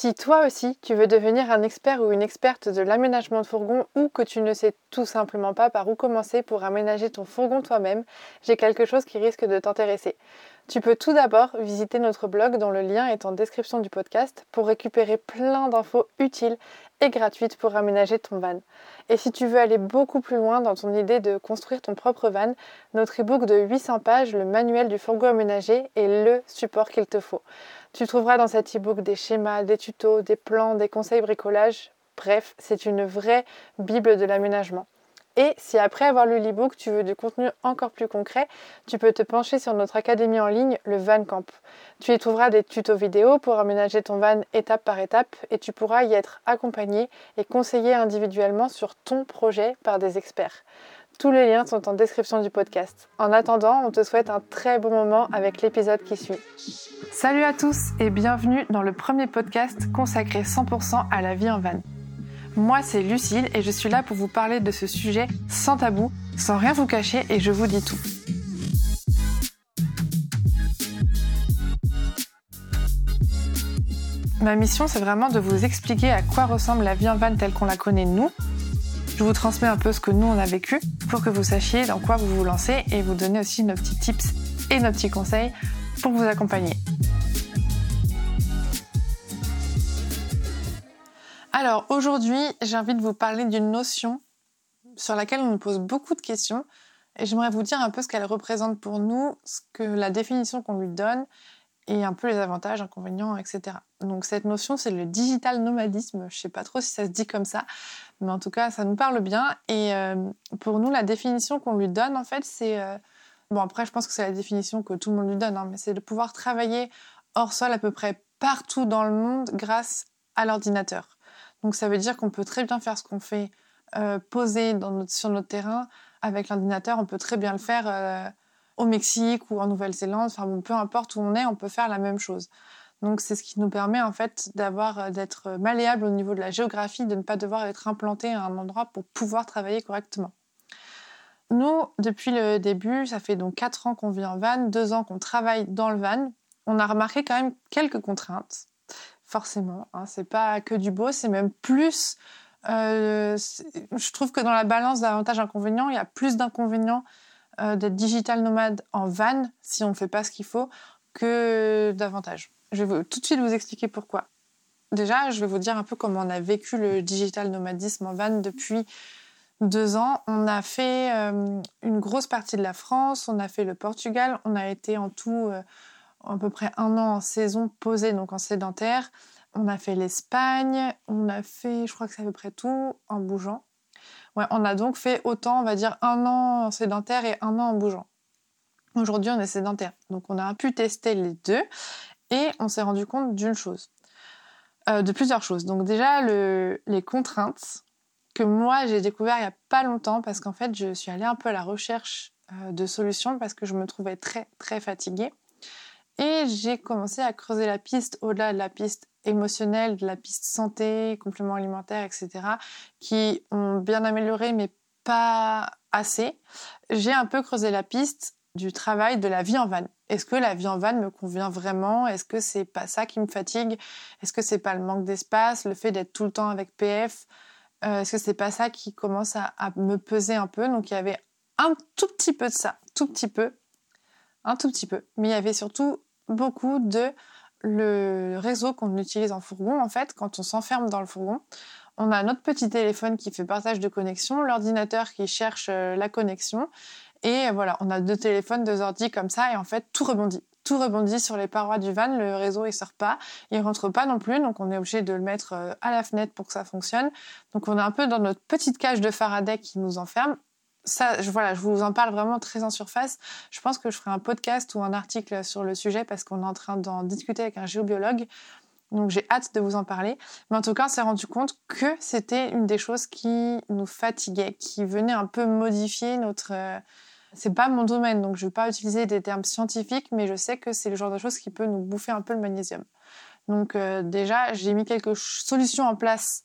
Si toi aussi tu veux devenir un expert ou une experte de l'aménagement de fourgon ou que tu ne sais tout simplement pas par où commencer pour aménager ton fourgon toi-même, j'ai quelque chose qui risque de t'intéresser. Tu peux tout d'abord visiter notre blog dont le lien est en description du podcast pour récupérer plein d'infos utiles et gratuites pour aménager ton van. Et si tu veux aller beaucoup plus loin dans ton idée de construire ton propre van, notre e-book de 800 pages, le manuel du fourgon aménagé, est le support qu'il te faut. Tu trouveras dans cet e-book des schémas, des tutos, des plans, des conseils bricolage. Bref, c'est une vraie Bible de l'aménagement. Et si après avoir lu l'e-book, tu veux du contenu encore plus concret, tu peux te pencher sur notre académie en ligne, le Van Camp. Tu y trouveras des tutos vidéo pour aménager ton van étape par étape et tu pourras y être accompagné et conseillé individuellement sur ton projet par des experts. Tous les liens sont en description du podcast. En attendant, on te souhaite un très bon moment avec l'épisode qui suit. Salut à tous et bienvenue dans le premier podcast consacré 100% à la vie en van. Moi, c'est Lucille et je suis là pour vous parler de ce sujet sans tabou, sans rien vous cacher et je vous dis tout. Ma mission, c'est vraiment de vous expliquer à quoi ressemble la vie en van telle qu'on la connaît nous. Je vous transmets un peu ce que nous on a vécu pour que vous sachiez dans quoi vous vous lancez et vous donner aussi nos petits tips et nos petits conseils pour vous accompagner. Alors aujourd'hui, j'ai envie de vous parler d'une notion sur laquelle on nous pose beaucoup de questions et j'aimerais vous dire un peu ce qu'elle représente pour nous, ce que la définition qu'on lui donne et un peu les avantages, inconvénients, etc. Donc cette notion, c'est le digital nomadisme. Je sais pas trop si ça se dit comme ça, mais en tout cas, ça nous parle bien. Et euh, pour nous, la définition qu'on lui donne, en fait, c'est euh, bon après, je pense que c'est la définition que tout le monde lui donne, hein, mais c'est de pouvoir travailler hors sol à peu près partout dans le monde grâce à l'ordinateur. Donc ça veut dire qu'on peut très bien faire ce qu'on fait euh, posé sur notre terrain avec l'ordinateur. On peut très bien le faire euh, au Mexique ou en Nouvelle-Zélande. Enfin peu importe où on est, on peut faire la même chose. Donc c'est ce qui nous permet en fait d'avoir euh, d'être malléable au niveau de la géographie, de ne pas devoir être implanté à un endroit pour pouvoir travailler correctement. Nous, depuis le début, ça fait donc 4 ans qu'on vit en van, 2 ans qu'on travaille dans le van. On a remarqué quand même quelques contraintes forcément. Hein. C'est pas que du beau, c'est même plus. Euh, je trouve que dans la balance d'avantages-inconvénients, il y a plus d'inconvénients euh, d'être digital nomade en van si on ne fait pas ce qu'il faut que d'avantages. Je vais tout de suite vous expliquer pourquoi. Déjà, je vais vous dire un peu comment on a vécu le digital nomadisme en van depuis deux ans. On a fait euh, une grosse partie de la France, on a fait le Portugal, on a été en tout à peu près un an en saison posée, donc en sédentaire. On a fait l'Espagne, on a fait, je crois que c'est à peu près tout, en bougeant. On a donc fait autant, on va dire, un an en sédentaire et un an en bougeant. Aujourd'hui, on est sédentaire. Donc, on a pu tester les deux et on s'est rendu compte d'une chose. Euh, de plusieurs choses. Donc, déjà, les contraintes que moi, j'ai découvert il n'y a pas longtemps parce qu'en fait, je suis allée un peu à la recherche euh, de solutions parce que je me trouvais très, très fatiguée. Et j'ai commencé à creuser la piste au-delà de la piste émotionnelle, de la piste santé, compléments alimentaires, etc., qui ont bien amélioré, mais pas assez. J'ai un peu creusé la piste du travail de la vie en van. Est-ce que la vie en van me convient vraiment? Est-ce que c'est pas ça qui me fatigue? Est-ce que c'est pas le manque d'espace, le fait d'être tout le temps avec PF euh, Est-ce que c'est pas ça qui commence à, à, me peser un peu? Donc il y avait un tout petit peu de ça, tout petit peu, un tout petit peu. Mais il y avait surtout beaucoup de le réseau qu'on utilise en fourgon. En fait, quand on s'enferme dans le fourgon, on a notre petit téléphone qui fait partage de connexion, l'ordinateur qui cherche euh, la connexion, et voilà, on a deux téléphones, deux ordi comme ça, et en fait, tout rebondit. Tout rebondit sur les parois du van, le réseau il sort pas, il rentre pas non plus, donc on est obligé de le mettre euh, à la fenêtre pour que ça fonctionne. Donc on est un peu dans notre petite cage de Faraday qui nous enferme, ça, je, voilà, je vous en parle vraiment très en surface. Je pense que je ferai un podcast ou un article sur le sujet parce qu'on est en train d'en discuter avec un géobiologue. Donc j'ai hâte de vous en parler. Mais en tout cas, on s'est rendu compte que c'était une des choses qui nous fatiguait, qui venait un peu modifier notre... Euh, c'est pas mon domaine, donc je vais pas utiliser des termes scientifiques, mais je sais que c'est le genre de choses qui peut nous bouffer un peu le magnésium. Donc euh, déjà, j'ai mis quelques solutions en place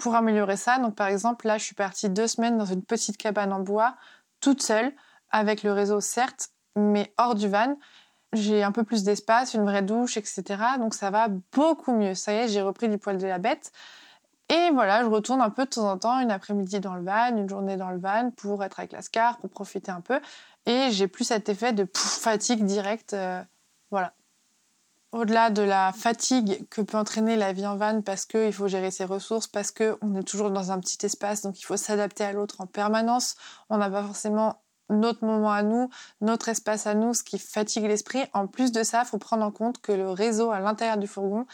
pour améliorer ça. Donc par exemple, là, je suis partie deux semaines dans une petite cabane en bois, toute seule, avec le réseau certes, mais hors du van. j'ai un peu plus d'espace, une vraie douche, etc. Donc ça va beaucoup mieux. Ça y est, j'ai repris du poil de la bête. Et voilà, je retourne un peu de temps en temps, une après-midi dans le van, une journée dans le van pour être avec la SCAR, pour profiter un peu. Et j'ai plus cet effet de fatigue directe. Euh, voilà. Au-delà de la fatigue que peut entraîner la vie en van parce qu'il faut gérer ses ressources, parce qu'on est toujours dans un petit espace, donc il faut s'adapter à l'autre en permanence. On n'a pas forcément notre moment à nous, notre espace à nous, ce qui fatigue l'esprit. En plus de ça, il faut prendre en compte que le réseau à l'intérieur du fourgon,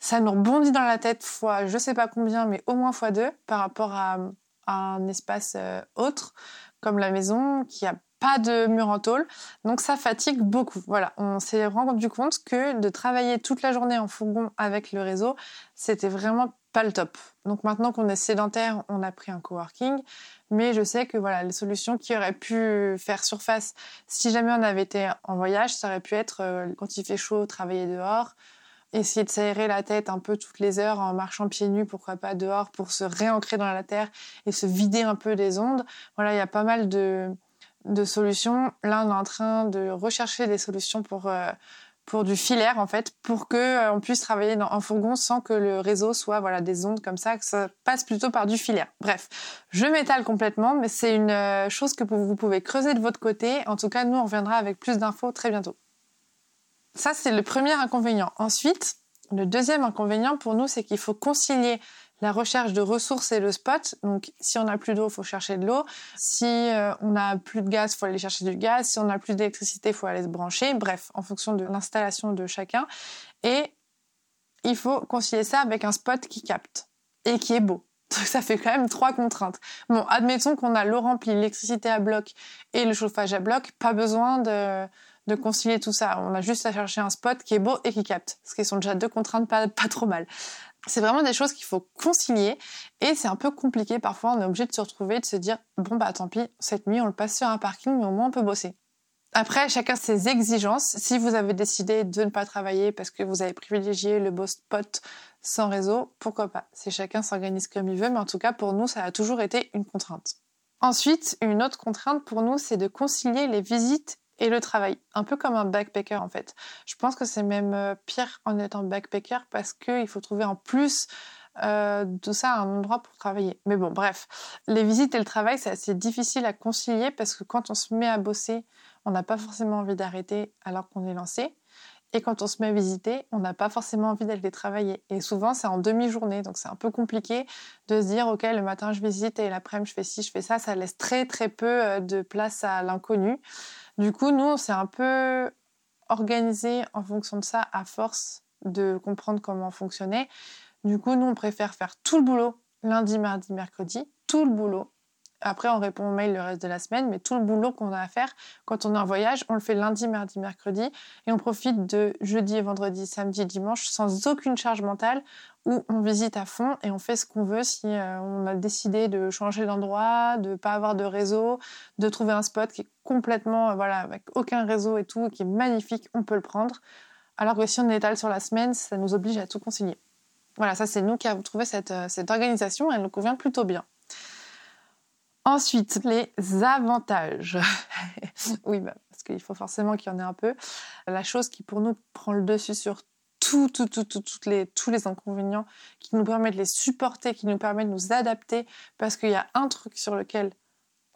ça nous rebondit dans la tête fois je sais pas combien, mais au moins fois deux par rapport à, un espace euh, autre, comme la maison, qui a pas de mur en tôle. Donc ça fatigue beaucoup. Voilà, on s'est rendu compte que de travailler toute la journée en fourgon avec le réseau, c'était vraiment pas le top. Donc maintenant qu'on est sédentaire, on a pris un coworking, mais je sais que voilà, les solutions qui auraient pu faire surface si jamais on avait été en voyage, ça aurait pu être euh, quand il fait chaud, travailler dehors, essayer de s'aérer la tête un peu toutes les heures en marchant pieds nus, pourquoi pas dehors, pour se réancrer dans la terre et se vider un peu des ondes. Voilà, il y a pas mal de, de solutions. Là, on est en train de rechercher des solutions pour, euh, pour du filaire, en fait, pour que euh, on puisse travailler dans, en fourgon sans que le réseau soit voilà, des ondes comme ça, que ça passe plutôt par du filaire. Bref, je m'étale complètement, mais c'est une euh, chose que vous pouvez creuser de votre côté. En tout cas, nous, on reviendra avec plus d'infos très bientôt. Ça, c'est le premier inconvénient. Ensuite, le deuxième inconvénient pour nous, c'est qu'il faut concilier la recherche de ressources et le spot. Donc, si on n'a plus d'eau, il faut chercher de l'eau. Si euh, on n'a plus de gaz, il faut aller chercher du gaz. Si on n'a plus d'électricité, il faut aller se brancher. Bref, en fonction de l'installation de chacun. Et il faut concilier ça avec un spot qui capte et qui est beau. Donc ça fait quand même trois contraintes. Bon, admettons qu'on a l'eau remplie, l'électricité à bloc et le chauffage à bloc, pas besoin de, de concilier tout ça. On a juste à chercher un spot qui est beau et qui capte, ce qui sont déjà deux contraintes pas, pas trop mal. C'est vraiment des choses qu'il faut concilier et c'est un peu compliqué. Parfois, on est obligé de se retrouver, de se dire bon bah tant pis, cette nuit on le passe sur un parking, mais au moins on peut bosser. Après, chacun ses exigences. Si vous avez décidé de ne pas travailler parce que vous avez privilégié le beau spot sans réseau, pourquoi pas? C'est chacun s'organise comme il veut, mais en tout cas pour nous, ça a toujours été une contrainte. Ensuite, une autre contrainte pour nous, c'est de concilier les visites et le travail, un peu comme un backpacker en fait. Je pense que c'est même euh, pire en étant backpacker parce qu'il faut trouver en plus euh, tout ça un endroit pour travailler. Mais bon, bref, les visites et le travail, c'est assez difficile à concilier parce que quand on se met à bosser, on n'a pas forcément envie d'arrêter alors qu'on est lancé. Et quand on se met à visiter, on n'a pas forcément envie d'aller travailler. Et souvent, c'est en demi-journée. Donc, c'est un peu compliqué de se dire, OK, le matin, je visite et l'après-midi, je fais ci, je fais ça. Ça laisse très, très peu euh, de place à l'inconnu. Du coup, nous, on s'est un peu organisé en fonction de ça à force de comprendre comment fonctionner. Du coup, nous, on préfère faire tout le boulot lundi, mardi, mercredi, tout le boulot après, on répond aux mails le reste de la semaine, mais tout le boulot qu'on a à faire quand on est en voyage, on le fait lundi, mardi, mercredi, et on profite de jeudi, vendredi, samedi, dimanche sans aucune charge mentale, où on visite à fond et on fait ce qu'on veut. Si euh, on a décidé de changer d'endroit, de pas avoir de réseau, de trouver un spot qui est complètement, euh, voilà, avec aucun réseau et tout, qui est magnifique, on peut le prendre. Alors que si on étale sur la semaine, ça nous oblige à tout concilier. Voilà, ça c'est nous qui avons trouvé cette, euh, cette organisation, elle nous convient plutôt bien. Ensuite, les avantages. oui, bah, parce qu'il faut forcément qu'il y en ait un peu. La chose qui pour nous prend le dessus sur tout, tout, tout, tout, toutes les, tous les inconvénients, qui nous permet de les supporter, qui nous permet de nous adapter, parce qu'il y a un truc sur lequel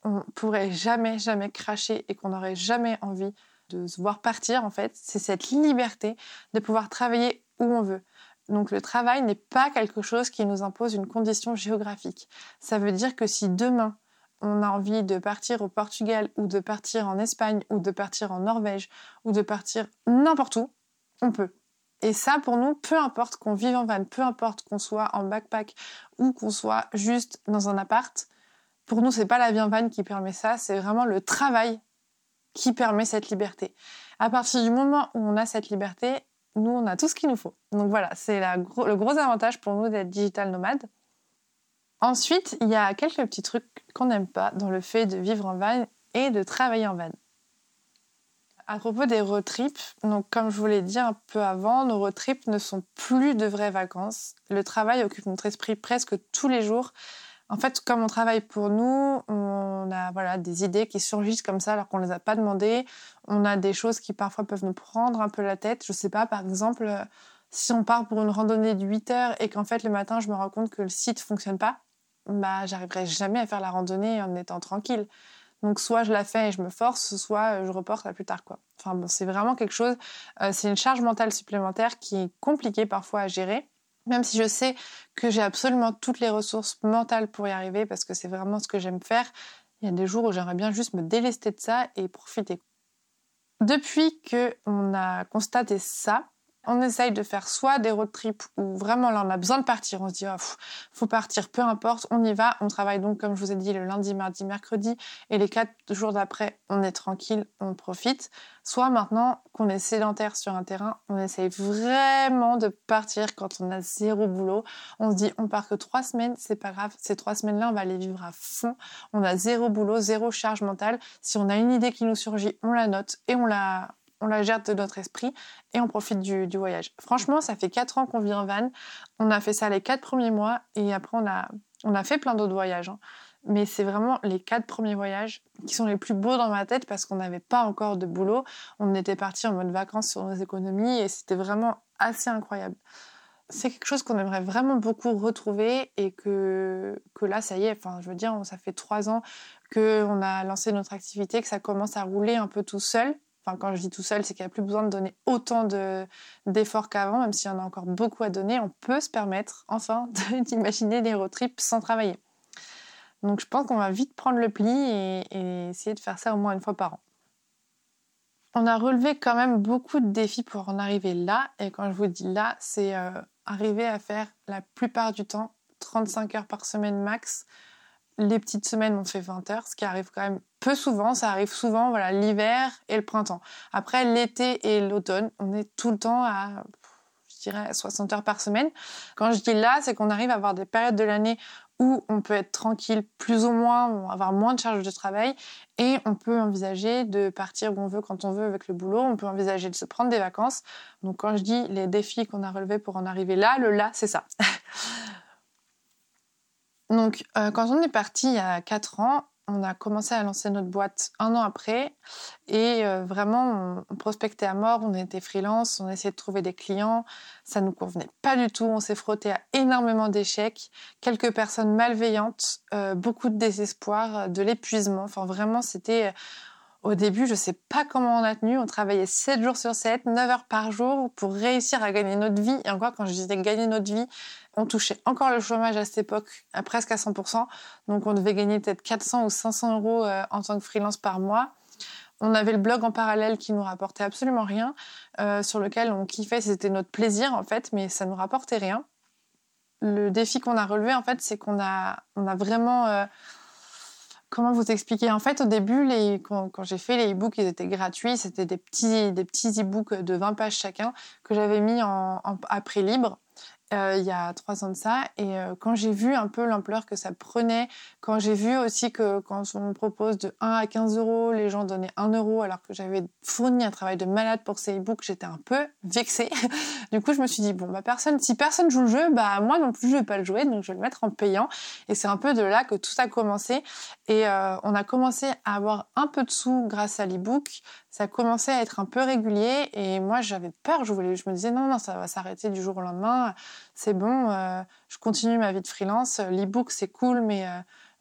on pourrait jamais, jamais cracher et qu'on n'aurait jamais envie de se voir partir, en fait, c'est cette liberté de pouvoir travailler où on veut. Donc le travail n'est pas quelque chose qui nous impose une condition géographique. Ça veut dire que si demain on a envie de partir au Portugal ou de partir en Espagne ou de partir en Norvège ou de partir n'importe où, on peut. Et ça, pour nous, peu importe qu'on vive en van, peu importe qu'on soit en backpack ou qu'on soit juste dans un appart, pour nous, c'est pas la vie en van qui permet ça, c'est vraiment le travail qui permet cette liberté. À partir du moment où on a cette liberté, nous, on a tout ce qu'il nous faut. Donc voilà, c'est le gros avantage pour nous d'être digital nomade. Ensuite, il y a quelques petits trucs qu'on n'aime pas dans le fait de vivre en van et de travailler en van. À propos des road trips, comme je vous l'ai dit un peu avant, nos road trips ne sont plus de vraies vacances. Le travail occupe notre esprit presque tous les jours. En fait, comme on travaille pour nous, on a des idées qui surgissent comme ça alors qu'on les a pas demandées. On a des choses qui parfois peuvent nous prendre un peu la tête. Je sais pas, par exemple, euh, si on part pour une randonnée de 8 heures et qu'en fait le matin je me rends compte que le site fonctionne pas, bah j'arriverai jamais à faire la randonnée en étant tranquille. Donc soit je la fais et je me force, soit euh, je reporte à plus tard quoi. Enfin bon, c'est vraiment quelque chose, euh, c'est une charge mentale supplémentaire qui est compliquée parfois à gérer. Même si je sais que j'ai absolument toutes les ressources mentales pour y arriver, parce que c'est vraiment ce que j'aime faire, il y a des jours où j'aimerais bien juste me délester de ça et profiter. Depuis qu'on a constaté ça, on essaye de faire soit des road trips où vraiment là on a besoin de partir, on se dit oh, faut partir, peu importe, on y va. On travaille donc comme je vous ai dit le lundi, mardi, mercredi et les quatre jours d'après on est tranquille, on profite. Soit maintenant qu'on est sédentaire sur un terrain, on essaye vraiment de partir quand on a zéro boulot. On se dit on part que trois semaines, c'est pas grave, ces trois semaines-là on va les vivre à fond. On a zéro boulot, zéro charge mentale. Si on a une idée qui nous surgit, on la note et on la on la gère de notre esprit et on profite du, voyage. Franchement, ça fait 4 ans qu'on vit en van. On a fait ça les 4 premiers mois et après on a, on a fait plein d'autres voyages. Hein. Mais c'est vraiment les 4 premiers voyages qui sont les plus beaux dans ma tête parce qu'on n'avait pas encore de boulot. On était parti en mode vacances sur nos économies et c'était vraiment assez incroyable. C'est quelque chose qu'on aimerait vraiment beaucoup retrouver et que, que là, ça y est, enfin, je veux dire, ça fait trois ans qu'on a lancé notre activité, que ça commence à rouler un peu tout seul Enfin, quand je dis tout seul, c'est qu'il n'y a plus besoin de donner autant d'efforts qu'avant, même s'il y en a encore beaucoup à donner. On peut se permettre, enfin, d'imaginer des road trips sans travailler. Donc, je pense qu'on va vite prendre le pli et, essayer de faire ça au moins une fois par an. On a relevé quand même beaucoup de défis pour en arriver là. Et quand je vous dis là, c'est euh, arriver à faire la plupart du temps 35 heures par semaine max les petites semaines, on fait 20 heures, ce qui arrive quand même peu souvent. Ça arrive souvent, voilà, l'hiver et le printemps. Après, l'été et l'automne, on est tout le temps à, je dirais, 60 heures par semaine. Quand je dis là, c'est qu'on arrive à avoir des périodes de l'année où on peut être tranquille plus ou moins, avoir moins de charges de travail et on peut envisager de partir où on veut quand on veut avec le boulot, on peut envisager de se prendre des vacances. Donc quand je dis les défis qu'on a relevés pour en arriver là, le là, c'est ça. Donc, euh, quand on est parti il y a 4 ans, on a commencé à lancer notre boîte un an après. Et euh, vraiment on, prospectait à mort, on était freelance, on essayait de trouver des clients, ça nous convenait pas du tout, on s'est frotté à énormément d'échecs, quelques personnes malveillantes, euh, beaucoup de désespoir, de l'épuisement, enfin vraiment c'était au début, je sais pas comment on a tenu. On travaillait 7 jours sur 7, 9 heures par jour pour réussir à gagner notre vie. Et encore, quand je disais gagner notre vie, on touchait encore le chômage à cette époque, à presque à 100%. Donc, on devait gagner peut-être 400 ou 500 euros euh, en tant que freelance par mois. On avait le blog en parallèle qui nous rapportait absolument rien, euh, sur lequel on kiffait, c'était notre plaisir en fait, mais ça nous rapportait rien. Le défi qu'on a relevé en fait, c'est qu'on a, on a vraiment euh, Comment vous expliquer En fait, au début, quand, j'ai fait les e-books, ils étaient gratuits. C'était des petits, des petits e-books de 20 pages chacun que j'avais mis en, en, à prix libre. Euh, il y a trois ans de ça. Et euh, quand j'ai vu un peu l'ampleur que ça prenait, quand j'ai vu aussi que quand on propose de 1 à 15 euros, les gens donnaient 1 euro alors que j'avais fourni un travail de malade pour ces e-books, j'étais un peu vexée. du coup, je me suis dit, bon, bah, personne, si personne joue le jeu, bah, moi non plus, je vais pas le jouer, donc je vais le mettre en payant. Et c'est un peu de là que tout a commencé. Et euh, on a commencé à avoir un peu de sous grâce à l'e-book ça commençait à être un peu régulier et moi j'avais peur, je, voulais, je me disais non, non, ça va s'arrêter du jour au lendemain, c'est bon, euh, je continue ma vie de freelance, l'e-book c'est cool, mais euh,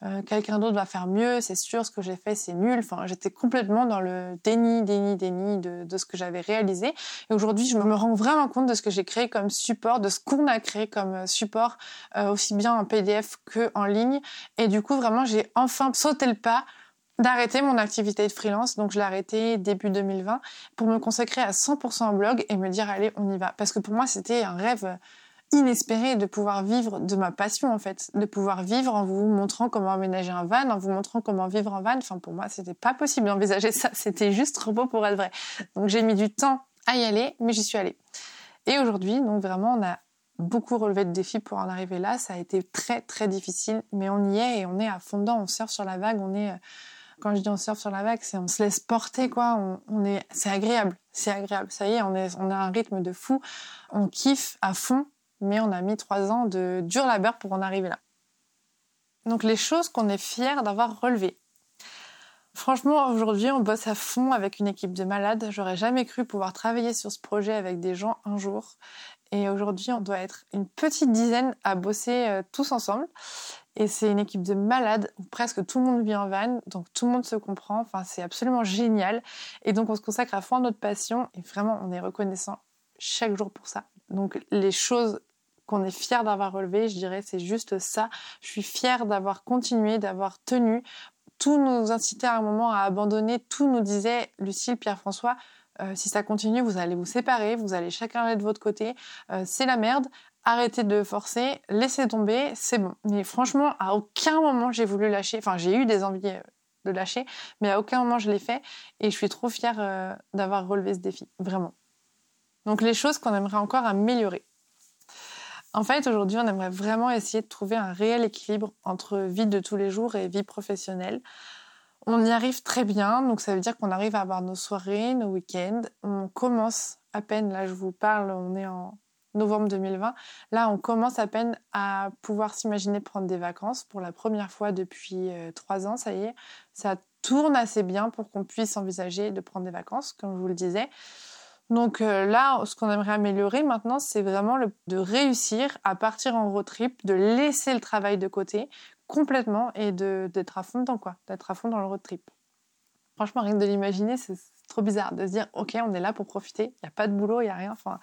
euh, quelqu'un d'autre va faire mieux, c'est sûr, ce que j'ai fait c'est nul. Enfin, j'étais complètement dans le déni, déni, déni de, ce que j'avais réalisé. Et aujourd'hui, je me rends vraiment compte de ce que j'ai créé comme support, de ce qu'on a créé comme support, aussi bien en PDF que en ligne. Et du coup, vraiment, j'ai enfin sauté le pas d'arrêter mon activité de freelance. Donc, je l'ai arrêté début 2020 pour me consacrer à 100% au blog et me dire, allez, on y va. Parce que pour moi, c'était un rêve inespéré de pouvoir vivre de ma passion, en fait. De pouvoir vivre en vous montrant comment aménager un van, en vous montrant comment vivre en van. Enfin, pour moi, c'était pas possible d'envisager ça. C'était juste trop beau pour être vrai. Donc, j'ai mis du temps à y aller, mais j'y suis allée. Et aujourd'hui, donc vraiment, on a beaucoup relevé de défis pour en arriver là. Ça a été très, très difficile, mais on y est et on est à fond dedans. On surfe sur la vague, on est quand je dis on surfe sur la vague, c'est on se laisse porter, quoi. On, est, c'est agréable, c'est agréable. Ça y est, on, est, on a un rythme de fou. On kiffe à fond, mais on a mis trois ans de dur labeur pour en arriver là. Donc les choses qu'on est fier d'avoir relevées. Franchement, aujourd'hui, on bosse à fond avec une équipe de malades. J'aurais jamais cru pouvoir travailler sur ce projet avec des gens un jour. Et aujourd'hui, on doit être une petite dizaine à bosser euh, tous ensemble. Et c'est une équipe de malades presque tout le monde vit en van, donc tout le monde se comprend. Enfin, c'est absolument génial. Et donc, on se consacre à fond à notre passion. Et vraiment, on est reconnaissant chaque jour pour ça. Donc, les choses qu'on est fier d'avoir relevées, je dirais, c'est juste ça. Je suis fière d'avoir continué, d'avoir tenu. Tout nous incitait à un moment à abandonner. Tout nous disait, Lucille, Pierre-François, euh, si ça continue, vous allez vous séparer, vous allez chacun aller de votre côté. Euh, c'est la merde. Arrêtez de forcer, laissez tomber, c'est bon. Mais franchement, à aucun moment j'ai voulu lâcher. Enfin, j'ai eu des envies euh, de lâcher, mais à aucun moment je l'ai fait. Et je suis trop fière d'avoir relevé ce défi, vraiment. Donc les choses qu'on aimerait encore améliorer. En fait, aujourd'hui, on aimerait vraiment essayer de trouver un réel équilibre entre vie de tous les jours et vie professionnelle. On y arrive très bien, donc ça veut dire qu'on arrive à avoir nos soirées, nos week-ends. On commence à peine, là je vous parle, on est en novembre 2020. Là, on commence à peine à pouvoir s'imaginer prendre des vacances pour la première fois depuis euh, trois ans, ça y est. Ça tourne assez bien pour qu'on puisse envisager de prendre des vacances, comme je vous le disais. Donc euh, là, ce qu'on aimerait améliorer maintenant, c'est vraiment de réussir à partir en road trip, de laisser le travail de côté complètement et d'être à fond dedans, quoi, d'être à fond dans le road trip. Franchement, rien que de l'imaginer, c'est trop bizarre de se dire, ok, on est là pour profiter, il n'y a pas de boulot, il n'y a rien, enfin,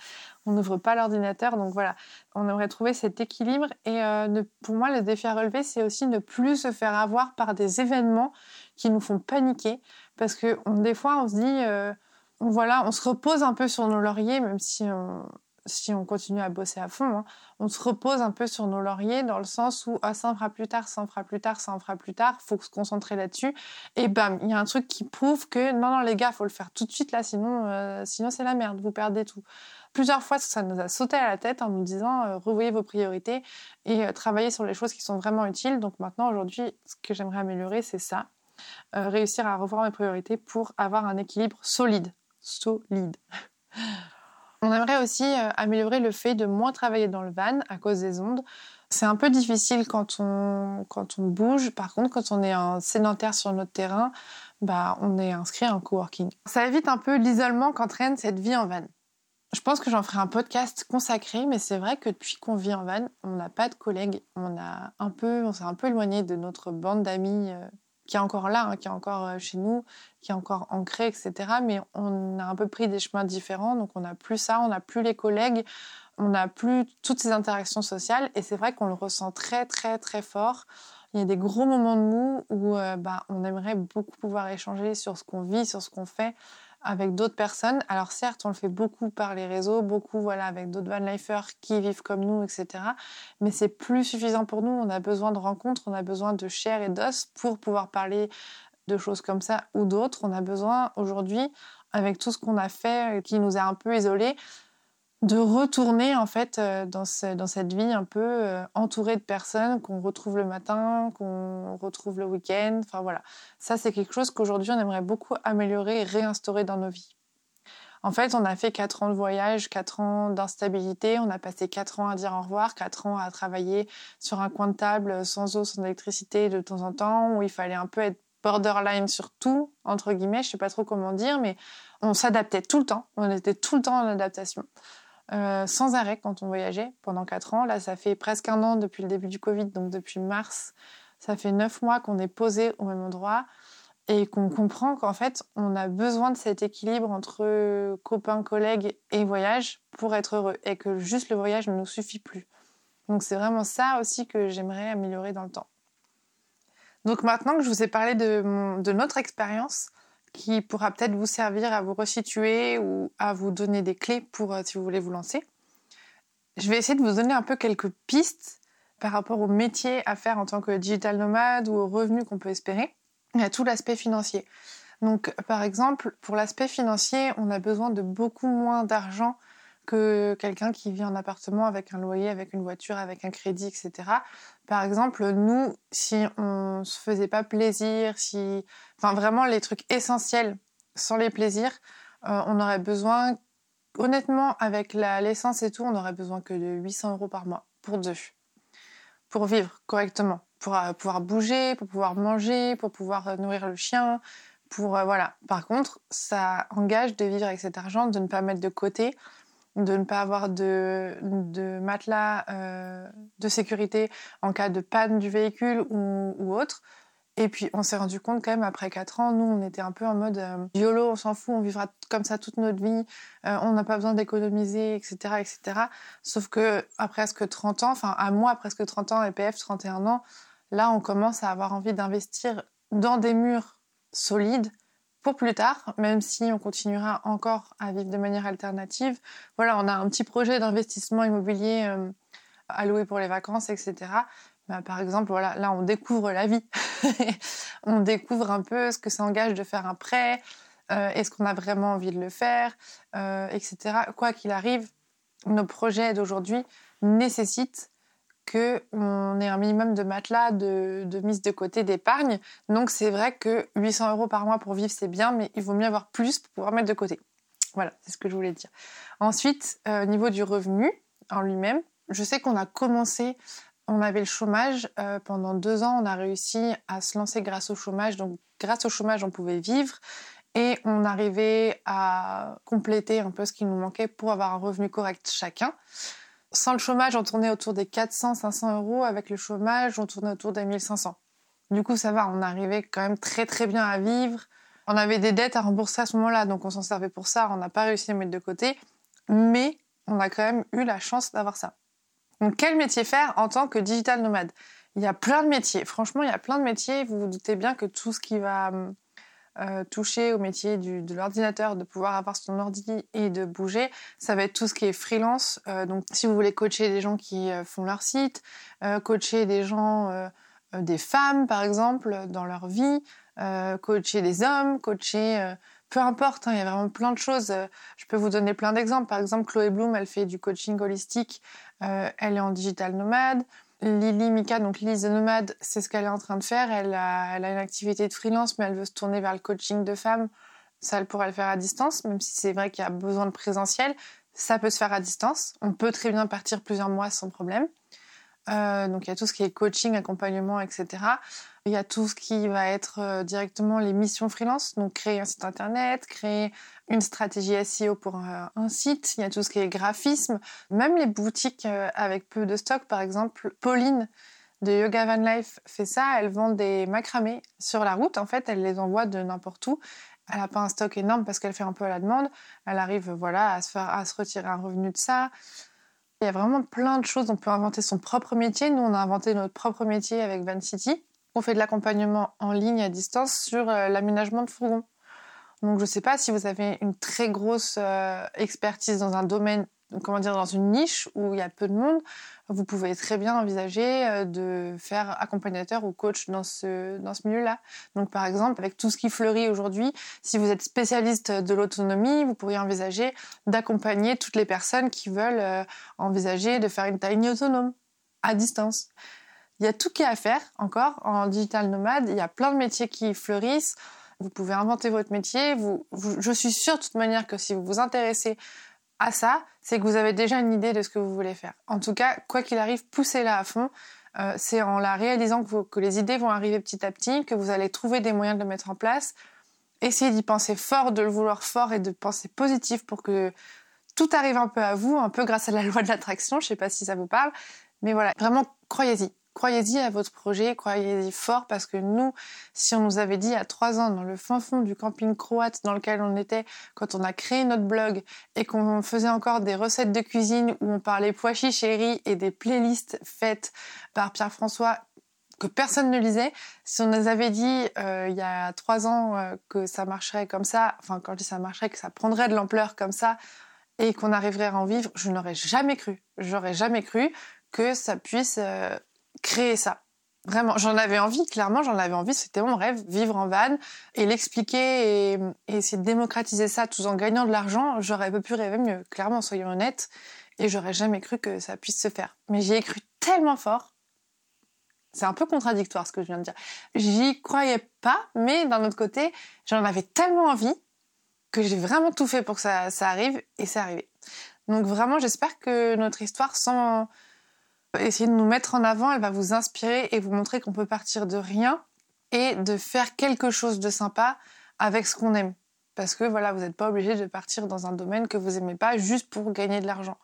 on n'ouvre pas l'ordinateur, donc voilà, on aimerait trouver cet équilibre. Et euh, pour moi, le défi à relever, c'est aussi ne plus se faire avoir par des événements qui nous font paniquer, parce que des fois, on se dit... Euh, voilà, on se repose un peu sur nos lauriers, même si on, si on continue à bosser à fond, hein. on se repose un peu sur nos lauriers dans le sens où ça en fera plus tard, ça en fera plus tard, ça en fera plus tard, faut se concentrer là-dessus. Et bam, il y a un truc qui prouve que non, non, les gars, faut le faire tout de suite là, sinon, euh, sinon c'est la merde, vous perdez tout. Plusieurs fois, ça nous a sauté à la tête en nous disant euh, revoyez vos priorités et euh, travaillez sur les choses qui sont vraiment utiles. Donc maintenant, aujourd'hui, ce que j'aimerais améliorer, c'est ça. réussir à revoir mes priorités pour avoir un équilibre solide solide. On aimerait aussi euh, améliorer le fait de moins travailler dans le van à cause des ondes. C'est un peu difficile quand on, quand on bouge. Par contre, quand on est un sédentaire sur notre terrain, bah, on est inscrit en coworking. Ça évite un peu l'isolement qu'entraîne cette vie en van. Je pense que j'en ferai un podcast consacré, mais c'est vrai que depuis qu'on vit en van, on n'a pas de collègues. On, a un peu, on s'est un peu éloigné de notre bande d'amis euh, qui est encore là, hein, qui est encore euh, chez nous, qui est encore ancré, etc. Mais on a un peu pris des chemins différents, donc on n'a plus ça, on n'a plus les collègues, on n'a plus toutes ces interactions sociales, et c'est vrai qu'on le ressent très très très fort. Il y a des gros moments de mou où euh, bah, on aimerait beaucoup pouvoir échanger sur ce qu'on vit, sur ce qu'on fait, avec d'autres personnes. Alors certes, on le fait beaucoup par les réseaux, beaucoup voilà avec d'autres vanlifers qui vivent comme nous, etc. Mais c'est plus suffisant pour nous. On a besoin de rencontres, on a besoin de chair et d'os pour pouvoir parler de choses comme ça ou d'autres. On a besoin aujourd'hui, avec tout ce qu'on a fait qui nous a un peu isolés, de retourner en fait euh, dans, dans cette vie un peu euh, entourée de personnes qu'on retrouve le matin, qu'on retrouve le week-end. Enfin voilà, ça c'est quelque chose qu'aujourd'hui on aimerait beaucoup améliorer et réinstaurer dans nos vies. En fait, on a fait 4 ans de voyage, 4 ans d'instabilité, on a passé 4 ans à dire au revoir, 4 ans à travailler sur un coin de table sans eau, sans électricité de temps en temps, où il fallait un peu être borderline sur tout, entre guillemets, je sais pas trop comment dire, mais on s'adaptait tout le temps, on était tout le temps en adaptation. Euh, sans arrêt quand on voyageait pendant 4 ans. Là, ça fait presque un an depuis le début du Covid, donc depuis mars, ça fait 9 mois qu'on est posé au même endroit et qu'on comprend qu'en fait, on a besoin de cet équilibre entre copains, collègues et voyage pour être heureux et que juste le voyage ne nous suffit plus. Donc c'est vraiment ça aussi que j'aimerais améliorer dans le temps. Donc maintenant que je vous ai parlé de notre expérience, qui pourra peut-être vous servir à vous resituer ou à vous donner des clés pour euh, si vous voulez vous lancer. Je vais essayer de vous donner un peu quelques pistes par rapport au métier à faire en tant que digital nomade ou aux revenus qu'on peut espérer et à tout l'aspect financier. Donc par exemple, pour l'aspect financier, on a besoin de beaucoup moins d'argent que quelqu'un qui vit en appartement avec un loyer, avec une voiture, avec un crédit, etc. Par exemple, nous, si on se faisait pas plaisir, si, enfin vraiment les trucs essentiels, sans les plaisirs, euh, on aurait besoin, honnêtement, avec l'essence et tout, on aurait besoin que de 800 euros par mois pour deux, pour vivre correctement, pour pouvoir bouger, pour pouvoir manger, pour pouvoir nourrir le chien, pour voilà. Par contre, ça engage de vivre avec cet argent, de ne pas mettre de côté, de ne pas avoir de, matelas de sécurité en cas de panne du véhicule ou, ou autre. Et puis on s'est rendu compte quand même après 4 ans, nous on était un peu en mode euh, YOLO, on s'en fout, on vivra comme ça toute notre vie, euh, on n'a pas besoin d'économiser, etc., etc. Sauf que à presque 30 ans, enfin à moi presque 30 ans, EPF 31 ans, là on commence à avoir envie d'investir dans des murs solides pour plus tard, même si on continuera encore à vivre de manière alternative. Voilà, on a un petit projet d'investissement immobilier euh, alloué pour les vacances, etc. Bah, par exemple, voilà, là, on découvre la vie. on découvre un peu ce que ça engage de faire un prêt, euh, est-ce qu'on a vraiment envie de le faire, euh, etc. Quoi qu'il arrive, nos projets d'aujourd'hui nécessitent qu'on ait un minimum de matelas, de, mise de côté, d'épargne. Donc c'est vrai que 800 euros par mois pour vivre, c'est bien, mais il vaut mieux avoir plus pour pouvoir mettre de côté. Voilà, c'est ce que je voulais dire. Ensuite, euh, au niveau du revenu en lui-même, je sais qu'on a commencé on avait le chômage. Euh, pendant deux ans, on a réussi à se lancer grâce au chômage. Donc, grâce au chômage, on pouvait vivre et on arrivait à compléter un peu ce qui nous manquait pour avoir un revenu correct chacun. Sans le chômage, on tournait autour des 400-500 euros. Avec le chômage, on tournait autour des 1500. Du coup, ça va, on arrivait quand même très très bien à vivre. On avait des dettes à rembourser à ce moment-là, donc on s'en servait pour ça. On n'a pas réussi à mettre de côté, mais on a quand même eu la chance d'avoir ça. Donc, quel métier faire en tant que digital nomade? Il y a plein de métiers. Franchement, il y a plein de métiers. Vous vous doutez bien que tout ce qui va euh, toucher au métier de l'ordinateur, de pouvoir avoir son ordi et de bouger, ça va être tout ce qui est freelance. Euh, donc, si vous voulez coacher des gens qui euh, font leur site, coacher des gens, des femmes par exemple, dans leur vie, coacher des hommes, coacher peu importe, hein, il y a vraiment plein de choses. Je peux vous donner plein d'exemples. Par exemple, Chloé Bloom, elle fait du coaching holistique. Elle est en digital nomade. Lily Mika, donc the Nomade, c'est ce qu'elle est en train de faire. Elle a, elle a une activité de freelance, mais elle veut se tourner vers le coaching de femmes. Ça, elle pourrait le faire à distance, même si c'est vrai qu'il y a besoin de présentiel. Ça peut se faire à distance. On peut très bien partir plusieurs mois sans problème. Euh, donc il y a tout ce qui est coaching, accompagnement, etc. Il y a tout ce qui va être euh, directement les missions freelance, donc créer un site internet, créer une stratégie SEO pour euh, un, site. Il y a tout ce qui est graphisme, même les boutiques avec peu de stock, par exemple. Pauline de Yoga Van Life fait ça. Elle vend des macramés sur la route. En fait, elle les envoie de n'importe où. Elle n'a pas un stock énorme parce qu'elle fait un peu à la demande. Elle arrive, voilà, à se faire, à se retirer un revenu de ça. Il y a vraiment plein de choses. On peut inventer son propre métier. Nous, on a inventé notre propre métier avec Van City. On fait de l'accompagnement en ligne à distance sur euh, l'aménagement de fourgons. Donc, je ne sais pas si vous avez une très grosse euh, expertise dans un domaine comment dire, dans une niche où il y a peu de monde, vous pouvez très bien envisager euh, de faire accompagnateur ou coach dans ce, dans ce milieu-là. Donc, par exemple, avec tout ce qui fleurit aujourd'hui, si vous êtes spécialiste de l'autonomie, vous pourriez envisager d'accompagner toutes les personnes qui veulent euh, envisager de faire une tiny autonome à distance. Il y a tout qui est à faire encore en digital nomade. Il y a plein de métiers qui fleurissent. Vous pouvez inventer votre métier. Je suis sûre de toute manière que si vous vous intéressez à ça, c'est que vous avez déjà une idée de ce que vous voulez faire. En tout cas, quoi qu'il arrive, poussez-la à fond. Euh, c'est en la réalisant que, que, les idées vont arriver petit à petit, que vous allez trouver des moyens de le mettre en place. Essayez d'y penser fort, de le vouloir fort et de penser positif pour que tout arrive un peu à vous, un peu grâce à la loi de l'attraction. Je ne sais pas si ça vous parle, mais voilà, vraiment croyez-y croyez-y à votre projet, croyez-y fort parce que nous, si on nous avait dit à trois ans dans le fin fond du camping croate dans lequel on était quand on a créé notre blog et qu'on faisait encore des recettes de cuisine où on parlait pois riz et des playlists faites par Pierre-François que personne ne lisait. Si on nous avait dit euh, il y a trois ans euh, que ça marcherait comme ça, enfin quand je dis ça marcherait, que ça prendrait de l'ampleur comme ça et qu'on arriverait à en vivre, je n'aurais jamais cru. J'aurais jamais cru que ça puisse euh, créer ça. Vraiment, j'en avais envie, clairement, j'en avais envie, c'était mon rêve, vivre en van et l'expliquer et, essayer de démocratiser ça tout en gagnant de l'argent, j'aurais pas pu rêver mieux, clairement, soyons honnêtes, et j'aurais jamais cru que ça puisse se faire. Mais j'y ai cru tellement fort, c'est un peu contradictoire ce que je viens de dire. J'y croyais pas, mais d'un autre côté, j'en avais tellement envie que j'ai vraiment tout fait pour que ça, ça arrive et c'est arrivé. Donc vraiment, j'espère que notre histoire sans essayer de nous mettre en avant, elle va vous inspirer et vous montrer qu'on peut partir de rien et de faire quelque chose de sympa avec ce qu'on aime. Parce que voilà, vous n'êtes pas obligé de partir dans un domaine que vous aimez pas juste pour gagner de l'argent.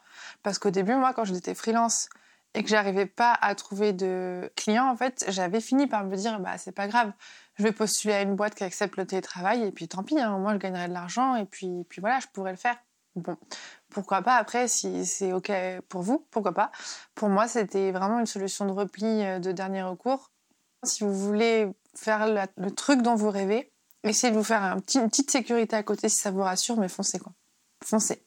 Parce qu'au début, moi, quand j'étais freelance et que j'arrivais pas à trouver de clients, en fait, j'avais fini par me dire, bah c'est pas grave, je vais postuler à une boîte qui accepte le télétravail et puis tant pis, hein, moi je gagnerai de l'argent et puis, puis voilà, je pourrais le faire. Bon, pourquoi pas après, si c'est ok pour vous, pourquoi pas. Pour moi, c'était vraiment une solution de repli euh, de dernier recours. Si vous voulez faire le truc dont vous rêvez, essayez de vous faire un petit, une petite sécurité à côté si ça vous rassure, mais foncez quoi. Foncez.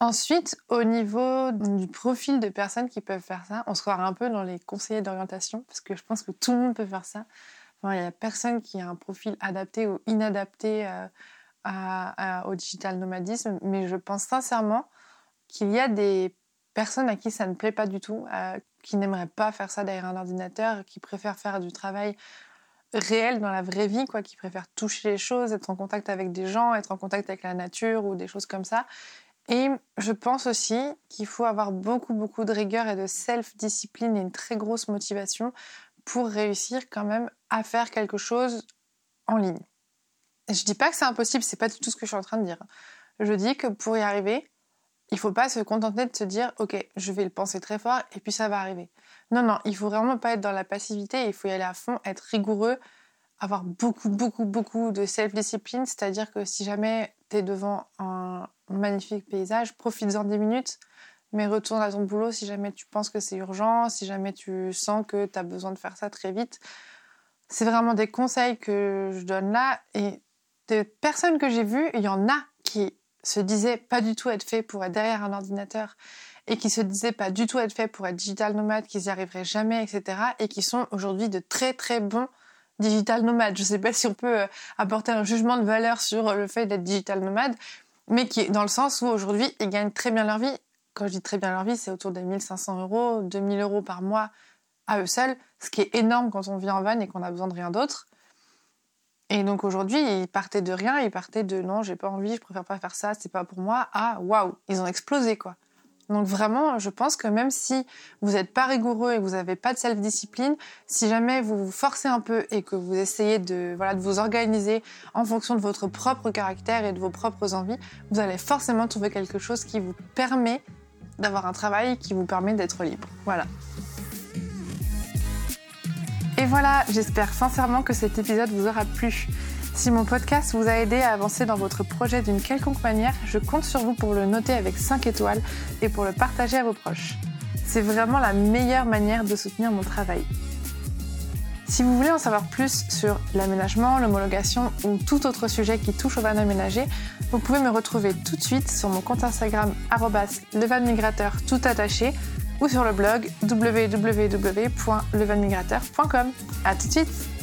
Ensuite, au niveau du profil de personnes qui peuvent faire ça, on se croirait un peu dans les conseillers d'orientation, parce que je pense que tout le monde peut faire ça. il n'y a personne qui a un profil adapté ou inadapté euh, au digital nomadisme, mais je pense sincèrement qu'il y a des personnes à qui ça ne plaît pas du tout, qui n'aimeraient pas faire ça derrière un ordinateur, qui préfèrent faire du travail réel dans la vraie vie, quoi, qui préfèrent toucher les choses, être en contact avec des gens, être en contact avec la nature ou des choses comme ça. Et je pense aussi qu'il faut avoir beaucoup, beaucoup de rigueur et de self-discipline et une très grosse motivation pour réussir quand même à faire quelque chose en ligne. Je dis pas que c'est impossible, c'est pas du tout ce que je suis en train de dire. Je dis que pour y arriver, il faut pas se contenter de se dire ok, je vais le penser très fort et puis ça va arriver. Non, non, il faut vraiment pas être dans la passivité, il faut y aller à fond, être rigoureux, avoir beaucoup, beaucoup, beaucoup de self-discipline, c'est-à-dire que si jamais tu es devant un magnifique paysage, profites-en 10 minutes, mais retourne à ton boulot si jamais tu penses que c'est urgent, si jamais tu sens que tu as besoin de faire ça très vite. C'est vraiment des conseils que je donne là. Et des personnes que j'ai vues, il y en a qui se disaient pas du tout être fait pour être derrière un ordinateur et qui se disaient pas du tout être fait pour être digital nomade, qu'ils y arriveraient jamais, etc. et qui sont aujourd'hui de très très bons digital nomade. Je sais pas si on peut euh, apporter un jugement de valeur sur le fait d'être digital nomade, mais qui dans le sens où aujourd'hui, ils gagnent très bien leur vie. Quand je dis très bien leur vie, c'est autour des 1500 euros, 2000 euros par mois à eux seuls, ce qui est énorme quand on vit en van et qu'on a besoin de rien d'autre. Et donc aujourd'hui, ils partaient de rien, ils partaient de non, j'ai pas envie, je préfère pas faire ça, c'est pas pour moi, ah waouh, ils ont explosé quoi. Donc vraiment, je pense que même si vous n'êtes pas rigoureux et vous n'avez pas de self-discipline, si jamais vous vous forcez un peu et que vous essayez de, voilà, de vous organiser en fonction de votre propre caractère et de vos propres envies, vous allez forcément trouver quelque chose qui vous permet d'avoir un travail qui vous permet d'être libre. Voilà. Et voilà, j'espère sincèrement que cet épisode vous aura plu. Si mon podcast vous a aidé à avancer dans votre projet d'une quelconque manière, je compte sur vous pour le noter avec 5 étoiles et pour le partager à vos proches. C'est vraiment la meilleure manière de soutenir mon travail. Si vous voulez en savoir plus sur l'aménagement, l'homologation ou tout autre sujet qui touche au van aménagé, vous pouvez me retrouver tout de suite sur mon compte Instagram levanmigrateur tout attaché ou sur le blog www.levanmigrateur.com. À tout de suite